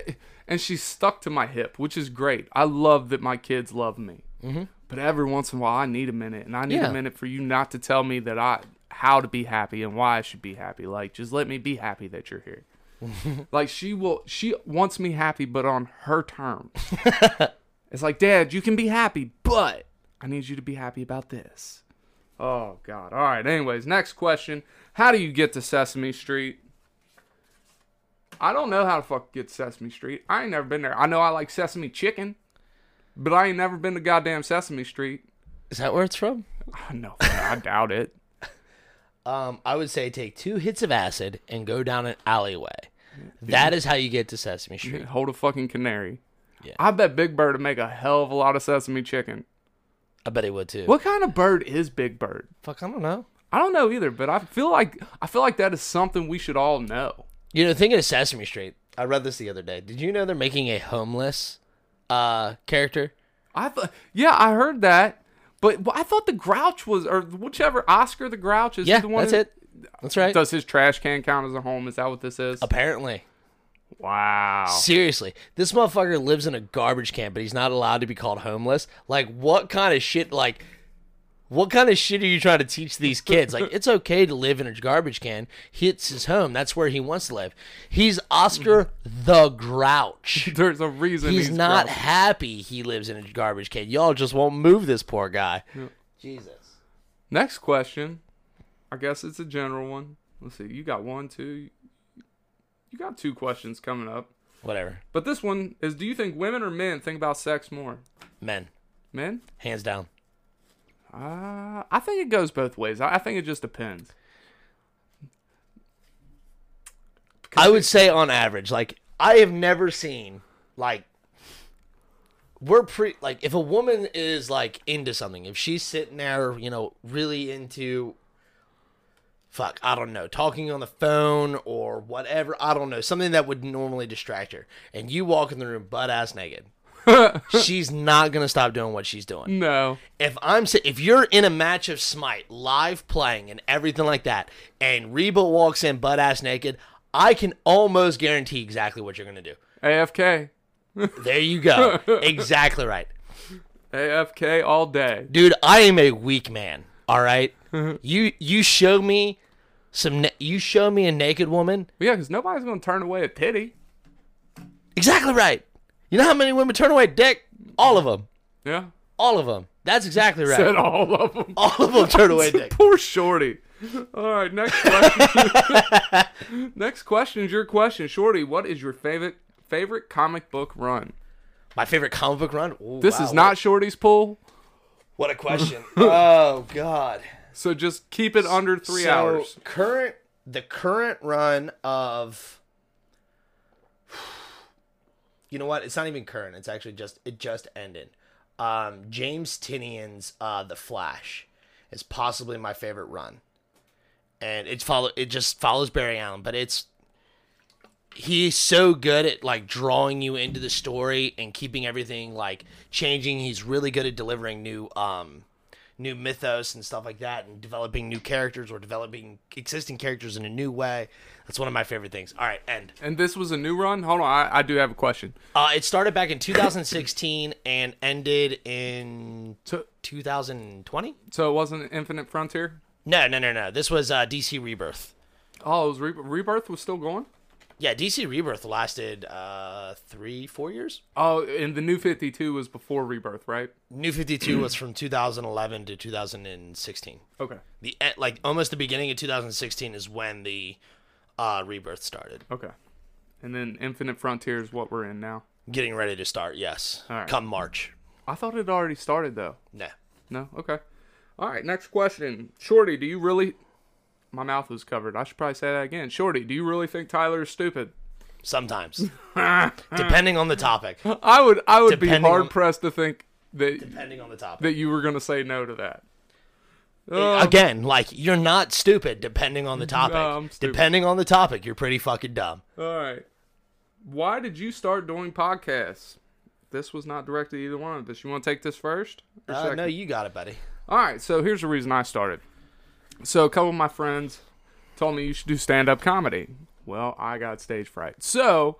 And she's stuck to my hip, which is great. I love that my kids love me. Mm-hmm. But every once in a while, I need a minute, and I need Yeah. a minute for you not to tell me that I how to be happy and why I should be happy. Like, just let me be happy that you're here. like she will, she wants me happy, but on her terms. it's like, Dad, you can be happy, but I need you to be happy about this. Oh God! All right. Anyways, next question: How do you get to Sesame Street? I don't know how to fuck get Sesame Street. I ain't never been there. I know I like sesame chicken, but I ain't never been to goddamn Sesame Street. Is that where it's from? Oh, no, I doubt it. Um, I would say take two hits of acid and go down an alleyway. That is how you get to Sesame Street. Hold a fucking canary. Yeah. I bet Big Bird would make a hell of a lot of sesame chicken. I bet he would too. What kind of bird is Big Bird? Fuck, I don't know. I don't know either, but I feel like I feel like that is something we should all know. You know, thinking of Sesame Street, I read this the other day. Did you know they're making a homeless uh character? I thought, yeah, I heard that, but I thought the Grouch was, or whichever Oscar the Grouch is. Yeah, the one that's who- it. That's right. Does his trash can count as a home? Is that what this is? Apparently. Wow. Seriously, this motherfucker lives in a garbage can, but he's not allowed to be called homeless. Like, what kind of shit? Like, what kind of shit are you trying to teach these kids? Like, it's okay to live in a garbage can. It's his home. That's where he wants to live. He's Oscar mm-hmm. the Grouch. There's a reason He's, he's, not Grouch. happy he lives in a garbage can. Y'all just won't move this poor guy. Jesus. Next question. I guess it's a general one. Let's see. You got one, two. You got two questions coming up. Whatever. But this one is do you think women or men think about sex more? Men, Men? hands down. Uh, I think it goes both ways. I, I think it just depends. I would say on average, like I have never seen like we're pre like if a woman is like into something, if she's sitting there, you know, really into fuck, I don't know, talking on the phone or whatever, I don't know, something that would normally distract her, and you walk in the room butt ass naked. she's not gonna stop doing what she's doing No. if I'm if you're in a match of Smite live playing and everything like that, and Reba walks in butt ass naked, I can almost guarantee exactly what you're gonna do. AFK. There you go, exactly right, AFK all day. dude. I am a weak man. All right, you you show me some, na- you show me a naked woman. Yeah, because nobody's going to turn away a titty. Exactly right. You know how many women turn away dick? All of them. Yeah. All of them. That's exactly right. Said all of them. All of them turn away dick. Poor Shorty. All right, next question. next question is your question, Shorty. What is your favorite favorite comic book run? My favorite comic book run. Ooh, This wow, is not Shorty's pool, What a question. oh God. so just keep it under three So, hours. Current the current run of You know what? It's not even current. It's actually just it just ended. Um, James Tynion's uh, The Flash is possibly my favorite run. And it's follow it just follows Barry Allen, but it's he's so good at like drawing you into the story and keeping everything like changing. He's really good at delivering new um new mythos and stuff like that and developing new characters or developing existing characters in a new way. That's one of my favorite things. All right, end. And this was a new run. Hold on, I, I do have a question. Uh, it started back in 2016 and ended in So, 2020. so it wasn't Infinite Frontier. No, no, no, no. This was uh, DC Rebirth. Oh, it was Re- Rebirth was still going. Yeah, DC Rebirth lasted uh three, four years. Oh, and the New Fifty Two was before Rebirth, right? New Fifty Two was from 2011 to 2016. Okay. The like almost the beginning of 2016 is when the uh Rebirth started. Okay. And then Infinite Frontier is what we're in now. Getting ready to start. Yes, All right. come March. I thought it already started though. Nah. No. Okay. All right. Next question, Shorty. Do you really? My mouth was covered. I should probably say that again. Shorty, do you really think Tyler is stupid? Sometimes, depending on the topic. I would. I would be hard on- pressed to think that Depending on the topic. that you were gonna say no to that. Uh, Again, like you're not stupid. Depending on the topic. No. Depending on the topic, you're pretty fucking dumb. All right. Why did you start doing podcasts? This was not directed to either one of us. You want to take this first? Uh, no, you got it, buddy. All right, so here's the reason I started. So a couple of my friends told me you should do stand-up comedy. Well, I got stage fright. So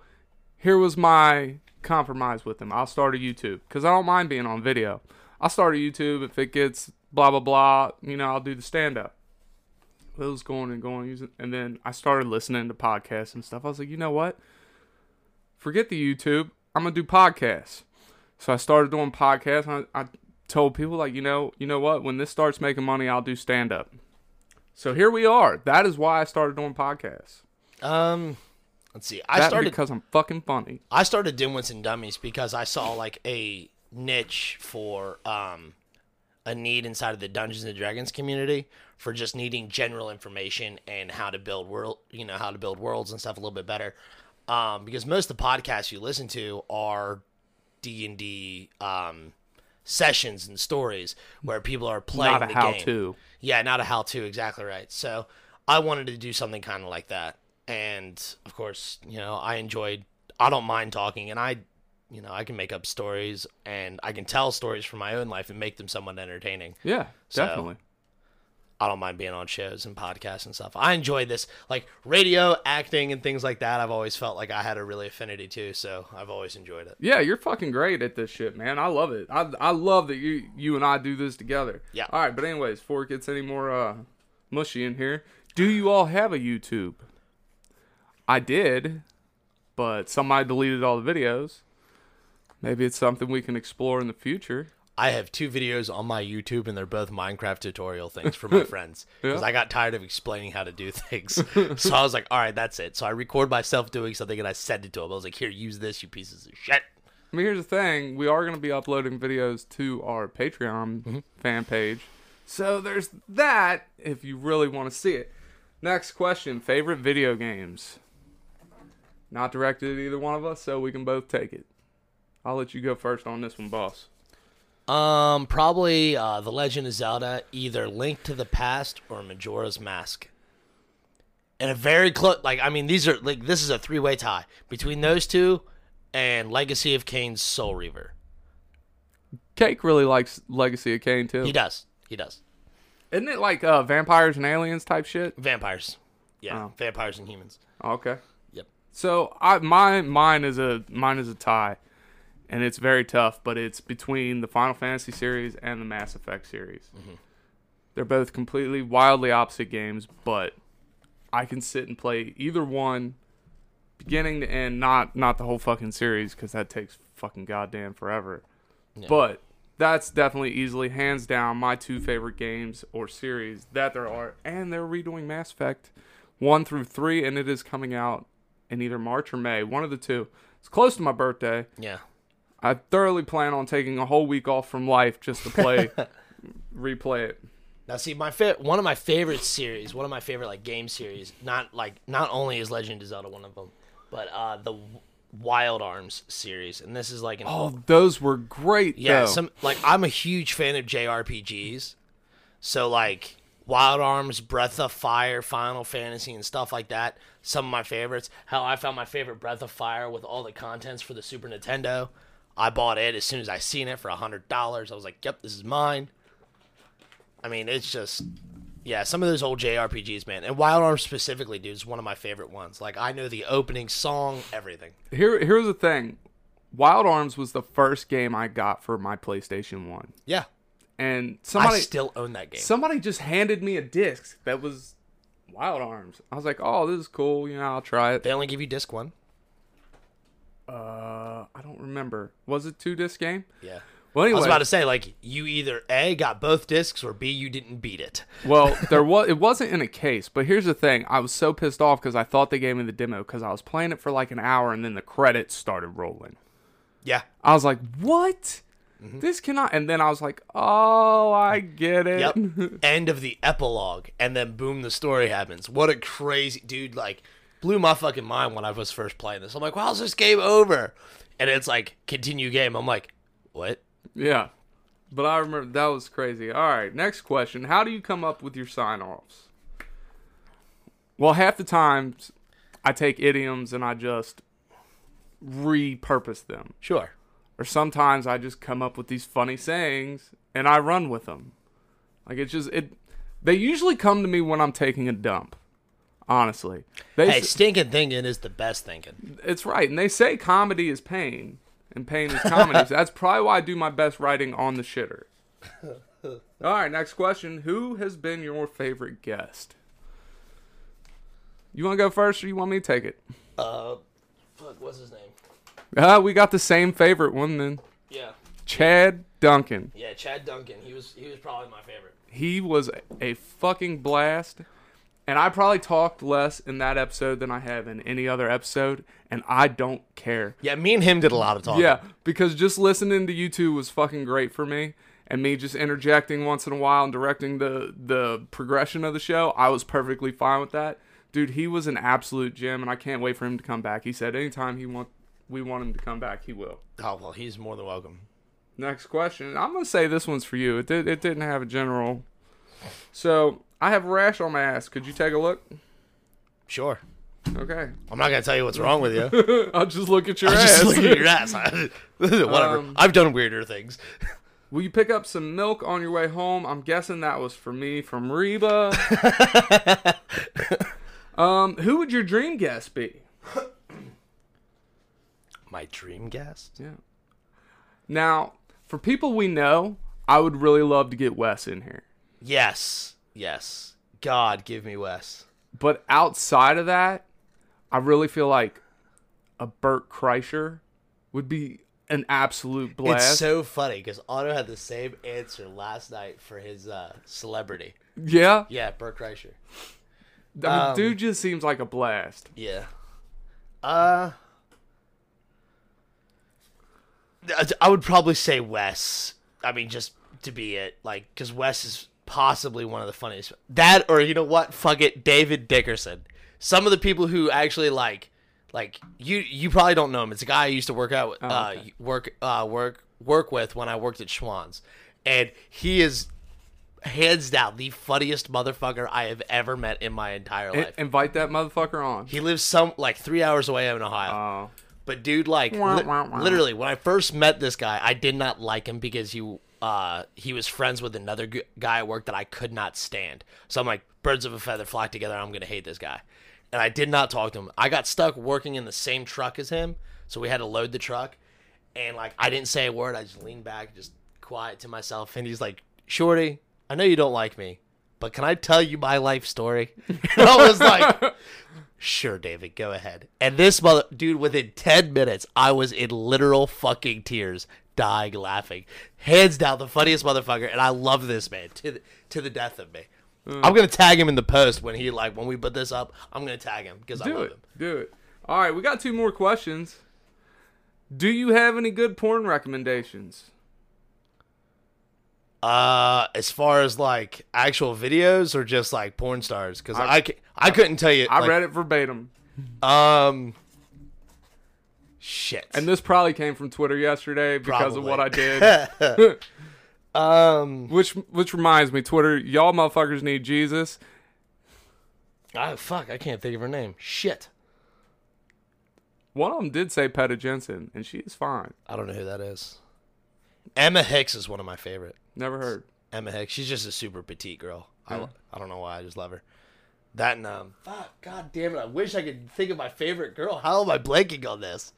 here was my compromise with them. I'll start a YouTube because I don't mind being on video. I'll start a YouTube if it gets blah blah blah. You know, I'll do the stand-up. It was going and going, and then I started listening to podcasts and stuff. I was like, you know what? Forget the YouTube. I'm gonna do podcasts. So I started doing podcasts. I, I told people like, you know, you know what? When this starts making money, I'll do stand up. So here we are. That is why I started doing podcasts. Um, let's see. I That started. because I'm fucking funny. I started Dimwits and Dummies because I saw like a niche for um a need inside of the Dungeons and Dragons community for just needing general information and how to build world, you know, how to build worlds and stuff a little bit better. Um, because most of the podcasts you listen to are D and D um sessions and stories where people are playing Not a the how game. to. Yeah, not a how to, exactly right. So I wanted to do something kind of like that. And of course, you know, I enjoyed, I don't mind talking, and I, you know, I can make up stories and I can tell stories from my own life and make them somewhat entertaining. Yeah, So- definitely. I don't mind being on shows and podcasts and stuff. I enjoy this, like radio, acting, and things like that. I've always felt like I had a really affinity to, so I've always enjoyed it. Yeah, you're fucking great at this shit, man. I love it. I I love that you you and I do this together. Yeah. All right, but anyways, before it gets any more uh mushy in here, do you all have a YouTube? I did, but somebody deleted all the videos. Maybe it's something we can explore in the future. I have two videos on my YouTube, and they're both Minecraft tutorial things for my friends because Yeah. I got tired of explaining how to do things. so I was like, all right, that's it. So I record myself doing something, and I send it to them. I was like, here, use this, you pieces of shit. I mean, here's the thing: we are going to be uploading videos to our Patreon Mm-hmm. fan page, so there's that. If you really want to see it. Next question: favorite video games? Not directed at either one of us, so we can both take it. I'll let you go first on this one, boss. Um, probably uh, The Legend of Zelda, either Link to the Past or Majora's Mask. And a very close, like I mean, these are like this is a three way tie between those two and Legacy of Kain's Soul Reaver. Cake really likes Legacy of Kain too. He does, he does. Isn't it like uh, vampires and aliens type shit? Vampires, yeah, Oh. vampires and humans. Okay. Yep. So I my mine is a mine is a tie, and it's very tough. But it's between the Final Fantasy series and the Mass Effect series. Mm-hmm. They're both completely wildly opposite games, but I can sit and play either one, beginning to end. Not not the whole fucking series because that takes fucking goddamn forever. But that's definitely easily hands down my two favorite games or series that there are, and they're redoing Mass Effect one through three, and it is coming out in either March or May, one of the two. It's close to my birthday. Yeah. I thoroughly plan on taking a whole week off from life just to play, replay it. Now, see, my fa- one of my favorite series, one of my favorite like game series, not like not only is Legend of Zelda one of them, but uh the Wild Arms series, and this is like an Oh, those were great. yeah, though. some like I'm a huge fan of JRPGs, so like Wild Arms, Breath of Fire, Final Fantasy, and stuff like that. Some of my favorites. How I found my favorite Breath of Fire with all the contents for the Super Nintendo. I bought it as soon as I seen it for a hundred dollars. I was like, "Yep, this is mine." I mean, it's just yeah, some of those old JRPGs, man, and Wild Arms specifically, dude, is one of my favorite ones. Like, I know the opening song, everything. Here, here's the thing. Wild Arms was the first game I got for my PlayStation One, Yeah, and I somebody still own that game. somebody just handed me a disc that was Wild Arms. I was like, oh, this is cool. You know, I'll try it. They only give you disc one. Uh, I don't remember. Was it two disc game? Yeah. Well, I was about to say like you either a got both discs or b you didn't beat it. well, there was it wasn't in a case, but here's the thing: I was so pissed off because I thought they gave me the demo because I was playing it for like an hour and then the credits started rolling. Yeah. I was like, "What? This cannot." And then I was like, "Oh, I get it." Yep. End of the epilogue, and then boom, the story happens. What a crazy dude! Like, blew my fucking mind when I was first playing this. I'm like, "How's this game over?" And it's like, continue game. I'm like, what? yeah. But I remember that was crazy. All right, next question: How do you come up with your sign-offs? Well, half the times I take idioms and I just repurpose them. Sure. or sometimes I just come up with these funny sayings and I run with them. Like it's just it. They usually come to me when I'm taking a dump. Honestly, they Hey, s- stinking thinking is the best thinking. it's right, and they say comedy is pain and pain is comedy. so that's probably why I do my best writing on the shitter. All right, next question: Who has been your favorite guest? You want to go first, or you want me to take it? Uh, fuck, what's his name? Uh, we got the same favorite one then. Yeah, Chad Duncan. yeah, Chad Duncan. He was he was probably my favorite. he was a fucking blast. And I probably talked less in that episode than I have in any other episode, and I don't care. Yeah, me and him did a lot of talking. Yeah, because just listening to you two was fucking great for me, and me just interjecting once in a while and directing the the progression of the show, I was perfectly fine with that. Dude, he was an absolute gem, and I can't wait for him to come back. He said anytime he want we want him to come back, he will. Oh well, he's more than welcome. Next question. I'm gonna say this one's for you. It did. It didn't have a general. So I have a rash on my ass. Could you take a look? Sure. Okay. I'm not gonna tell you what's wrong with you. I'll just look at your I'll ass. just look at your ass. Whatever. Um, I've done weirder things. Will you pick up some milk on your way home? I'm guessing that was for me from Reba. um, who would your dream guest be? My dream guest. Yeah. Now, for people we know, I would really love to get Wes in here. Yes. Yes. God, give me Wes. But outside of that, I really feel like a Bert Kreischer would be an absolute blast. It's so funny because Otto had the same answer last night for his uh, celebrity. yeah, Yeah, Bert Kreischer. I mean, Um, dude just seems like a blast. Yeah. Uh. I- I would probably say Wes. I mean, just to be it, like, because Wes is possibly one of the funniest. That or you know what? Fuck it, David Dickerson. Some of the people who actually like, like you, you probably don't know him. It's a guy I used to work out, with, uh, okay. work, uh, work, work with when I worked at Schwan's, and he is hands down the funniest motherfucker I have ever met in my entire I- life. invite that motherfucker on. He lives some like three hours away in Ohio. Oh, but dude, like Wah, li- wah, wah. literally, when I first met this guy, I did not like him because he uh he was friends with another g- guy at work that I could not stand. So I'm like, birds of a feather flock together. I'm gonna hate this guy, and I did not talk to him. I got stuck working in the same truck as him, so we had to load the truck, and like I didn't say a word. I just leaned back, just quiet to myself, and he's like, "Shorty, I know you don't like me." But can I tell you my life story? And I was like, Sure, David, go ahead. And this mother dude, within ten minutes, I was in literal fucking tears, dying laughing. Hands down, the funniest motherfucker, and I love this man to the, to the death of me. I'm gonna tag him in the post when he like when we put this up. I'm gonna tag him because I do love it. him. Do it. All right, we got two more questions. Do you have any good porn recommendations? Uh, as far as like actual videos or just like porn stars, because I, I, I couldn't tell you. I like, read it verbatim. Um, shit. And this probably came from Twitter yesterday because of what I did. um, which which reminds me, Twitter, y'all motherfuckers need Jesus. oh fuck, I can't think of her name. Shit. One of them did say Peta Jensen, and she is fine. I don't know who that is. Emma Hix is one of my favorite. Never heard. Emma Hix. She's just a super petite girl. I, Yeah. lo- I don't know why. I just love her. That and um, fuck, god damn it! I wish I could think of my favorite girl. How am I blanking on this?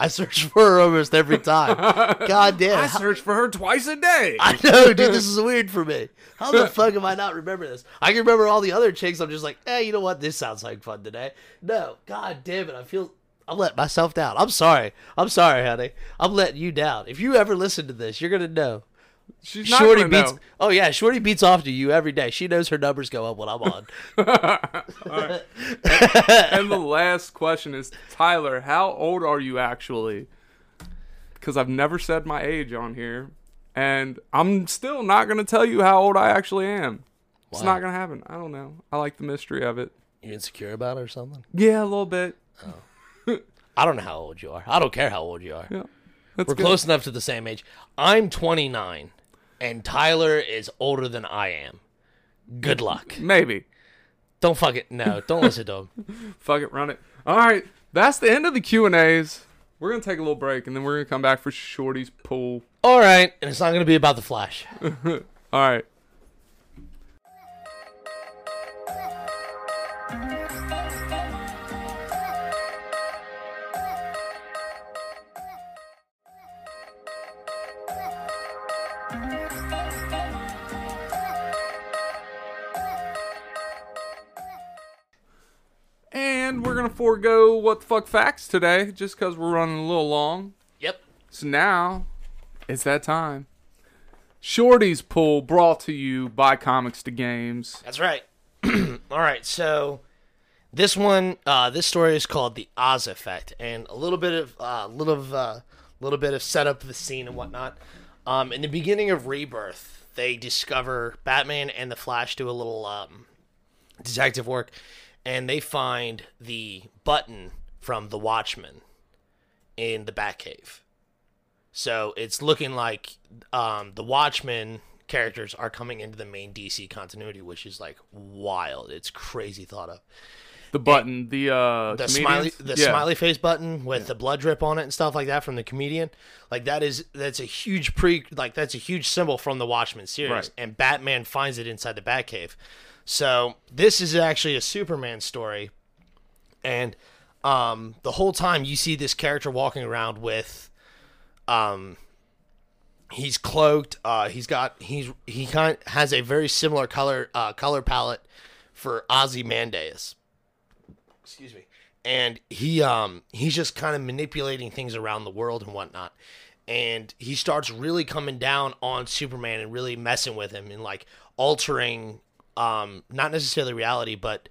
I search for her almost every time. God damn. I search for her twice a day. I know, dude. This is weird for me. How the fuck am I not remember this? I can remember all the other chicks. I'm just like, hey, you know what? This sounds like fun today. No, god damn it. I feel I'm letting myself down. I'm sorry. I'm sorry, honey. I'm letting you down. If you ever listen to this, you're gonna know. She's not Shorty beats. know. Oh yeah, Shorty beats off to you every day. She knows her numbers go up when I'm on. and the last question is Tyler, how old are you actually? Because I've never said my age on here, and I'm still not gonna tell you how old I actually am. It's not gonna happen. I don't know. I like the mystery of it. you insecure about it or something? Yeah, a little bit. Oh. I don't know how old you are. I don't care how old you are. Yeah, We're good. close enough to the same age. I'm 29, and Tyler is older than I am. Good luck. Maybe. Don't fuck it. No, don't listen to him. Fuck it, run it. All right, that's the end of the Q and A's. We're gonna take a little break, and then we're gonna come back for Shorty's pool. All right, and it's not going to be about the Flash. All right. Forego what the fuck facts today, just because we're running a little long. Yep. So now it's that time. Shorty's Pool brought to you by Comics to Games. That's right. All right, so this one, uh, this story is called the Oz Effect, and a little bit of, uh, little of, uh, little bit of setup of the scene and whatnot. Um, in the beginning of Rebirth, they discover Batman and the Flash do a little um, detective work, and they find the button from the Watchmen in the Batcave. So it's looking like um, the Watchmen characters are coming into the main DC continuity, which is like wild. It's crazy thought of. The button, the uh, The smiley, the Yeah. smiley face button with the blood drip on it and stuff like that from the comedian, like that is that's a huge pre, like that's a huge symbol from the Watchmen series, Right. and Batman finds it inside the Batcave. So this is actually a Superman story, and um, the whole time you see this character walking around with, um, he's cloaked. Uh, he's got he's he kind of has a very similar color uh, color palette for Ozymandias. Excuse me. And he um he's just kind of manipulating things around the world and whatnot. And he starts really coming down on Superman and really messing with him and like altering um not necessarily reality, but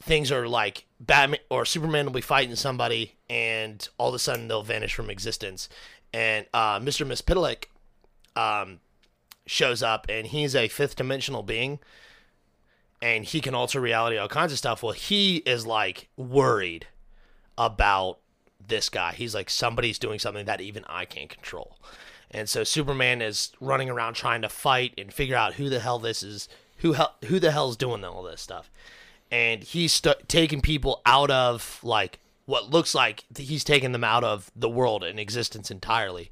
things are like Batman or Superman will be fighting somebody and all of a sudden they'll vanish from existence. And uh, Mr. Mxyzptlk um, shows up and he's a fifth dimensional being and he can alter reality, all kinds of stuff. Well, he is like worried about this guy. He's like, somebody's doing something that even I can't control. And so Superman is running around trying to fight and figure out who the hell this is, who hell, who the hell's doing all this stuff. And he's st- taking people out of like what looks like he's taking them out of the world and existence entirely.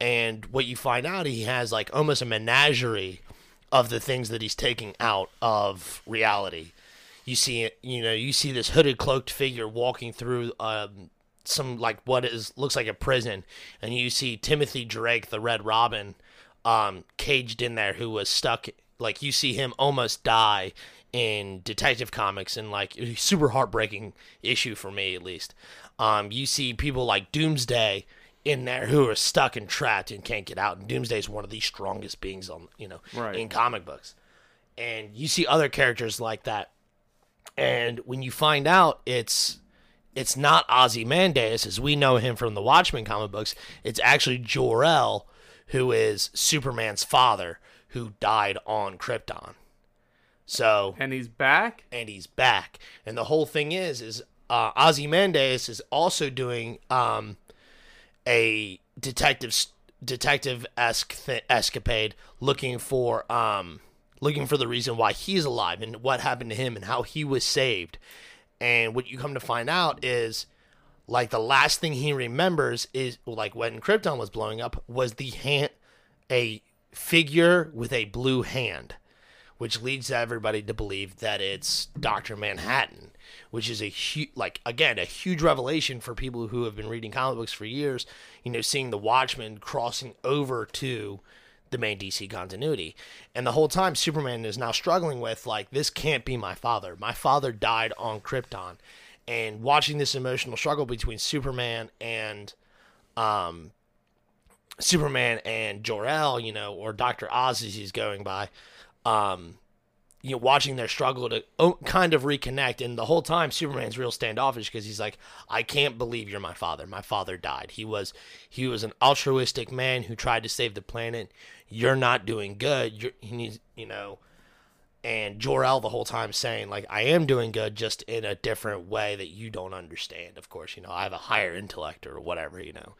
And what you find out, he has like almost a menagerie of the things that he's taking out of reality. You see you know, you see this hooded, cloaked figure walking through um, some like what is looks like a prison, and you see Timothy Drake, the Red Robin, um, caged in there, who was stuck. Like you see him almost die in Detective Comics, and like a super heartbreaking issue for me at least. Um, you see people like Doomsday in there who are stuck and trapped and can't get out. And Doomsday is one of the strongest beings on you know Right. in comic books. And you see other characters like that. And when you find out it's it's not Ozymandias as we know him from the Watchmen comic books, it's actually Jor-El, who is Superman's father, who died on Krypton. So And he's back. and he's back. And the whole thing is, is uh, Ozymandias is also doing um, a detective detective esque th- escapade, looking for um, looking for the reason why he's alive and what happened to him and how he was saved. And what you come to find out is, like the last thing he remembers is like when Krypton was blowing up was the hand, a figure with a blue hand which leads everybody to believe that it's Doctor Manhattan, which is a huge, like again, a huge revelation for people who have been reading comic books for years. You know, seeing the Watchmen crossing over to the main DC continuity. And the whole time, Superman is now struggling with, like, this can't be my father. My father died on Krypton. And watching this emotional struggle between Superman and, um, Superman and Jor-El, you know, or Dr. Oz as he's going by, um, you know, watching their struggle to oh, kind of reconnect. And the whole time, Superman's real standoffish because he's like, I can't believe you're my father. My father died. He was, he was an altruistic man who tried to save the planet. You're not doing good. You're, you know, and Jor-El the whole time saying like, I am doing good, just in a different way that you don't understand. Of course, you know, I have a higher intellect or whatever, you know,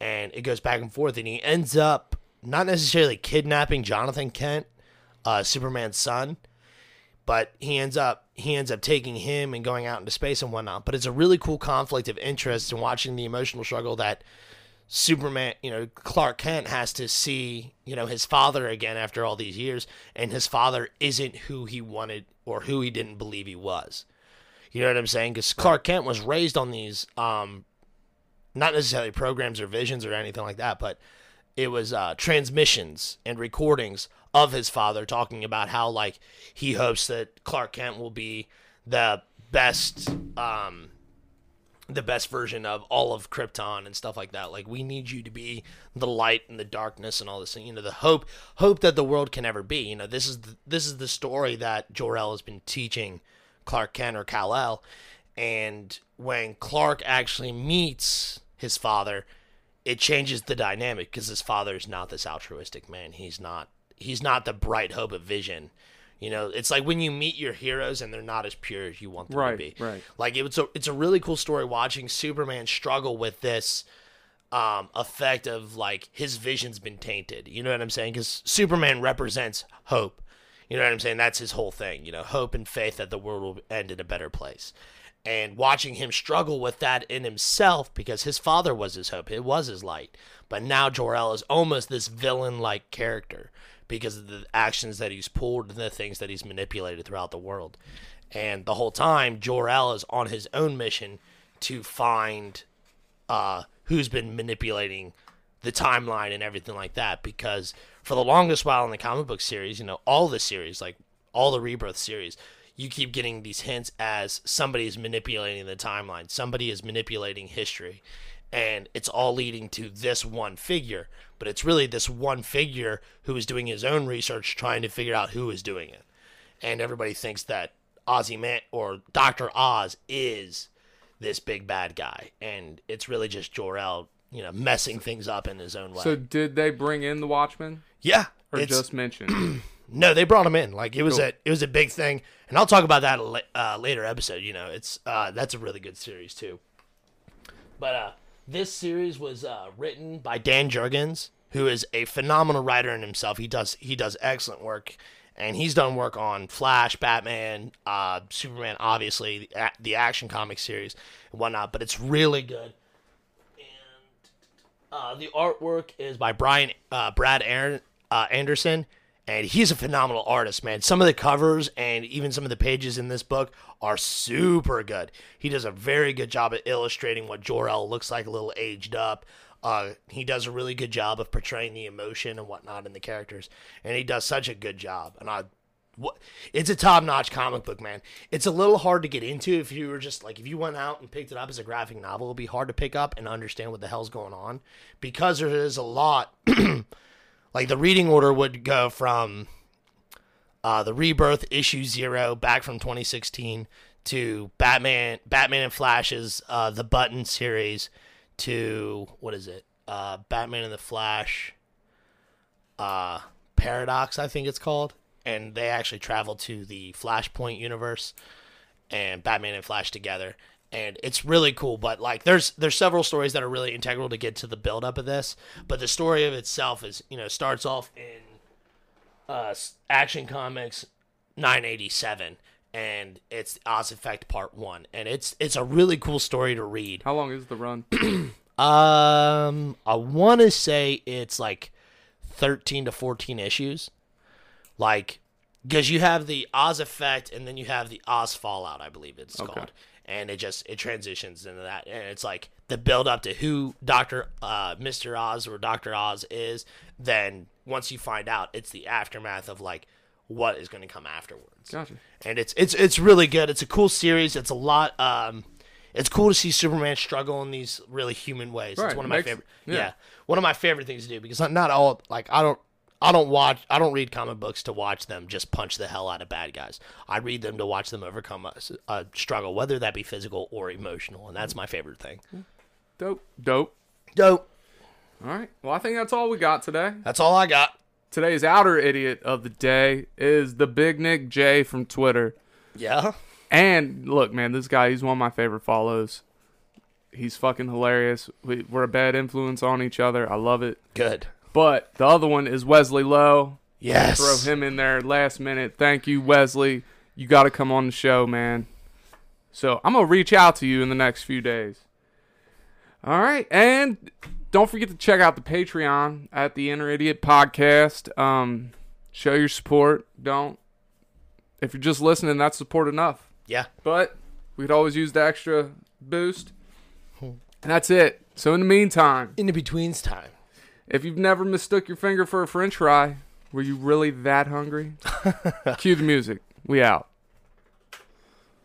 and it goes back and forth, and he ends up not necessarily kidnapping Jonathan Kent, uh, Superman's son but he ends up he ends up taking him and going out into space and whatnot. But it's a really cool conflict of interest in watching the emotional struggle that Superman, you know, Clark Kent has to see, you know, his father again after all these years, and his father isn't who he wanted or who he didn't believe he was. You know what I'm saying? Because Clark Kent was raised on these, um, not necessarily programs or visions or anything like that, but it was uh, transmissions and recordings of his father talking about how like he hopes that Clark Kent will be the best um the best version of all of Krypton and stuff like that. Like we need you to be the light and the darkness and all this, you know, the hope hope that the world can ever be. You know, this is the, this is the story that Jor-El has been teaching Clark Kent or Kal-El. And when Clark actually meets his father, it changes the dynamic because his father is not this altruistic man. He's not he's not the bright hope of vision. You know, it's like when you meet your heroes and they're not as pure as you want them Right, to be. right. Like it's a it's a really cool story watching Superman struggle with this um, effect of like his vision's been tainted. You know what I'm saying? Because Superman represents hope. You know what I'm saying? That's his whole thing. You know, hope and faith that the world will end in a better place. And watching him struggle with that in himself because his father was his hope, it was his light. But now Jor-El is almost this villain-like character because of the actions that he's pulled and the things that he's manipulated throughout the world. And the whole time, Jor-El is on his own mission to find uh, who's been manipulating the timeline and everything like that. Because for the longest while in the comic book series, you know, all the series, like all the Rebirth series, you keep getting these hints as somebody is manipulating the timeline, somebody is manipulating history, and it's all leading to this one figure. But it's really this one figure who is doing his own research, trying to figure out who is doing it. And everybody thinks that Ozzy Man or Doctor Oz is this big bad guy, and it's really just Jor-El, you know, messing things up in his own way. So did they bring in the Watchmen yeah, or just mention? no, they brought him in. Like it was Cool. a it was a big thing, and I'll talk about that a uh, later episode. You know, it's uh, that's a really good series too. But uh, this series was uh, written by Dan Jurgens, who is a phenomenal writer in himself. He does he does excellent work, and he's done work on Flash, Batman, uh, Superman, obviously the, the action comic series and whatnot. But it's really good. Uh, the artwork is by Brian uh, Brad Aaron, uh, Anderson, and he's a phenomenal artist, man. Some of the covers and even some of the pages in this book are super good. He does a very good job at illustrating what Jor-El looks like, a little aged up. Uh, he does a really good job of portraying the emotion and whatnot in the characters, and he does such a good job. And I what it's a top-notch comic book man it's a little hard to get into if you were just like if you went out and picked it up as a graphic novel it'd be hard to pick up and understand what the hell's going on because there is a lot like the reading order would go from uh, the rebirth issue zero back from 2016 to batman batman and flash's uh, the button series to what is it? Uh, batman and the flash uh, paradox i think it's called. And they actually travel to the flashpoint universe and batman and flash together and it's really cool but like there's there's several stories that are really integral to get to the build up of this but the story of itself is you know starts off in uh action comics 987 and it's the Oz Effect Part One, and it's it's a really cool story to read. How long is the run? Um, I want to say it's like thirteen to fourteen issues. Like, because you have the Oz effect and then you have the Oz fallout, I believe it's Okay. called, and it just it transitions into that, and it's like the build up to who Doctor uh, Mister Oz or Doctor Oz is. Then once you find out, it's the aftermath of like what is going to come afterwards Gotcha. and it's it's it's really good. It's a cool series. It's a lot. Um, it's cool to see Superman struggle in these really human ways. Right, It's one of my makes- favorite. yeah. Yeah. one of my favorite things to do because not, not all like I don't. I don't watch. I don't read comic books to watch them just punch the hell out of bad guys. I read them to watch them overcome a struggle, whether that be physical or emotional, and that's my favorite thing. Dope. Dope. Dope. All right. Well, I think that's all we got today. That's all I got. Today's outer idiot of the day is the Big Nick J from Twitter. Yeah. And look, man, this guy, he's one of my favorite follows. He's fucking hilarious. We, we're a bad influence on each other. I love it. Good. But the other one is Wesley Lowe. Yes. Throw him in there last minute. Thank you, Wesley. You got to come on the show, man. So I'm going to reach out to you in the next few days. All right. And don't forget to check out the Patreon at the Inner Idiot Podcast. Um, show your support. Don't. If you're just listening, that's support enough. Yeah. But we could always use the extra boost. And that's it. So in the meantime, In the betweens time. If you've never mistook your finger for a french fry, were you really that hungry? Cue the music. We out.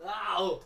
Ow.